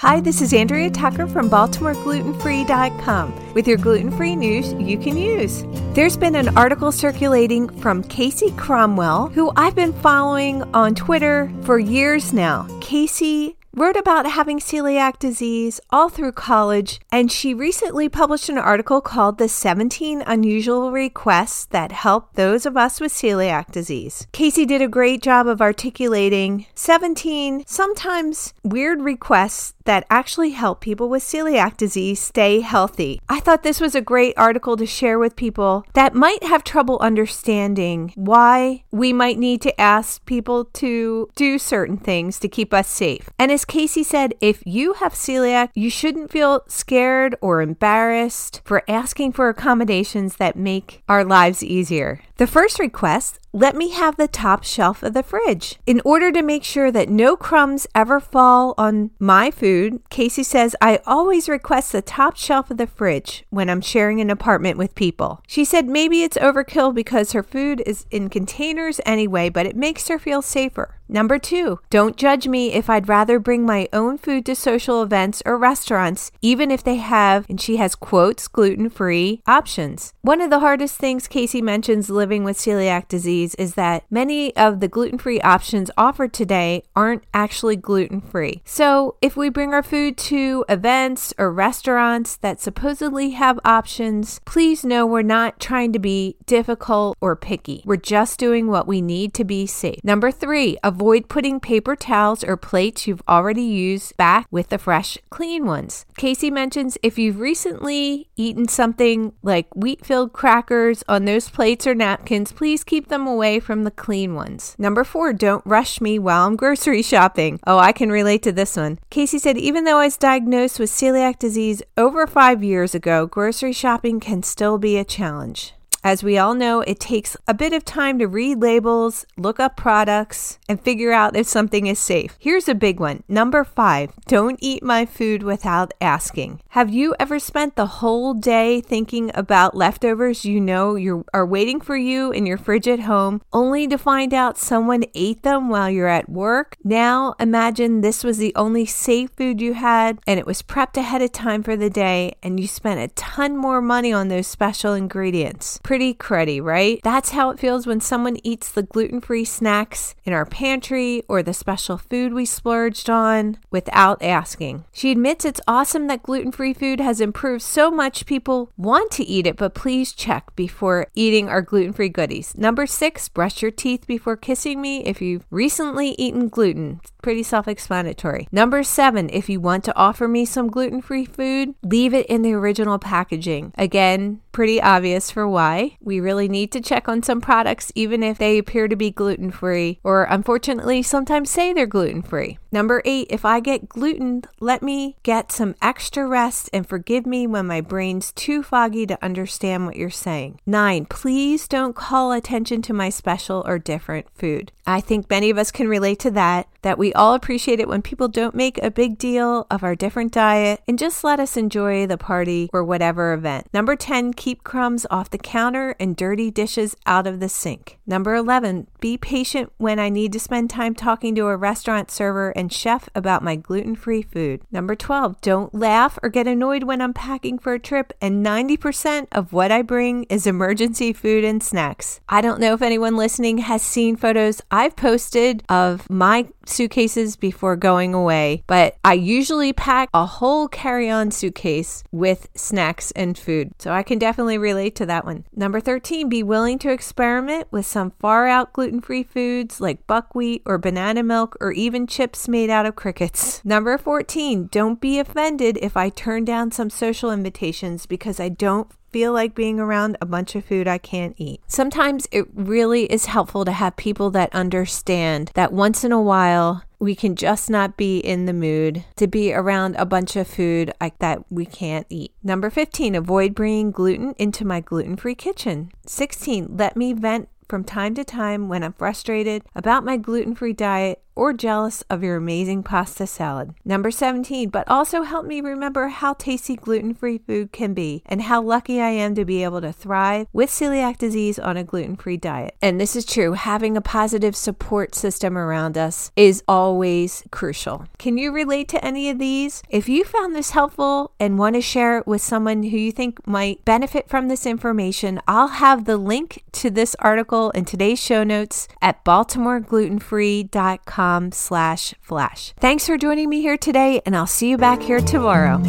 Hi, this is Andrea Tucker from BaltimoreGlutenFree.com with your gluten free news you can use. There's been an article circulating from Casey Cromwell, who I've been following on Twitter for years now. Casey wrote about having celiac disease all through college, and she recently published an article called The 17 Unusual Requests That Help Those of Us with Celiac Disease. Casey did a great job of articulating 17 sometimes weird requests that actually help people with celiac disease stay healthy. I thought this was a great article to share with people that might have trouble understanding why we might need to ask people to do certain things to keep us safe. And as Casey said, if you have celiac, you shouldn't feel scared or embarrassed for asking for accommodations that make our lives easier. The first request let me have the top shelf of the fridge. In order to make sure that no crumbs ever fall on my food, Casey says I always request the top shelf of the fridge when I'm sharing an apartment with people. She said maybe it's overkill because her food is in containers anyway, but it makes her feel safer. Number two, don't judge me if I'd rather bring my own food to social events or restaurants, even if they have, and she has quotes, gluten free options. One of the hardest things Casey mentions living with celiac disease is that many of the gluten free options offered today aren't actually gluten free. So if we bring our food to events or restaurants that supposedly have options, please know we're not trying to be difficult or picky. We're just doing what we need to be safe. Number three, avoid putting paper towels or plates you've already used back with the fresh, clean ones. Casey mentions if you've recently eaten something like wheat filled crackers on those plates or napkins, please keep them away from the clean ones. Number four, don't rush me while I'm grocery shopping. Oh, I can relate to this one. Casey said, even though I was diagnosed with celiac disease over five years ago, grocery shopping can still be a challenge. As we all know, it takes a bit of time to read labels, look up products, and figure out if something is safe. Here's a big one. Number five, don't eat my food without asking. Have you ever spent the whole day thinking about leftovers you know you are waiting for you in your fridge at home, only to find out someone ate them while you're at work? Now imagine this was the only safe food you had and it was prepped ahead of time for the day and you spent a ton more money on those special ingredients. Pretty cruddy, right? That's how it feels when someone eats the gluten free snacks in our pantry or the special food we splurged on without asking. She admits it's awesome that gluten free food has improved so much people want to eat it, but please check before eating our gluten free goodies. Number six, brush your teeth before kissing me if you've recently eaten gluten. Pretty self explanatory. Number seven, if you want to offer me some gluten free food, leave it in the original packaging. Again, pretty obvious for why. We really need to check on some products, even if they appear to be gluten free, or unfortunately, sometimes say they're gluten free. Number eight, if I get gluten, let me get some extra rest and forgive me when my brain's too foggy to understand what you're saying. Nine, please don't call attention to my special or different food. I think many of us can relate to that. That we all appreciate it when people don't make a big deal of our different diet and just let us enjoy the party or whatever event. Number 10, keep crumbs off the counter and dirty dishes out of the sink. Number 11, be patient when I need to spend time talking to a restaurant server and chef about my gluten free food. Number 12, don't laugh or get annoyed when I'm packing for a trip, and 90% of what I bring is emergency food and snacks. I don't know if anyone listening has seen photos I've posted of my suitcases before going away, but I usually pack a whole carry on suitcase with snacks and food. So I can definitely relate to that one. Number 13, be willing to experiment with some far out gluten free foods like buckwheat or banana milk or even chips made out of crickets. Number 14, don't be offended if I turn down some social invitations because I don't feel like being around a bunch of food I can't eat. Sometimes it really is helpful to have people that understand that once in a while we can just not be in the mood to be around a bunch of food like that we can't eat. Number 15, avoid bringing gluten into my gluten free kitchen. 16, let me vent from time to time when I'm frustrated about my gluten free diet or jealous of your amazing pasta salad. Number 17, but also help me remember how tasty gluten free food can be and how lucky I am to be able to thrive with celiac disease on a gluten free diet. And this is true, having a positive support system around us is always crucial. Can you relate to any of these? If you found this helpful and want to share it with someone who you think might benefit from this information, I'll have the link to this article in today's show notes at baltimoreglutenfree.com slash flash. Thanks for joining me here today, and I'll see you back here tomorrow.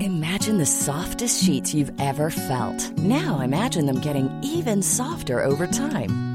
Imagine the softest sheets you've ever felt. Now imagine them getting even softer over time.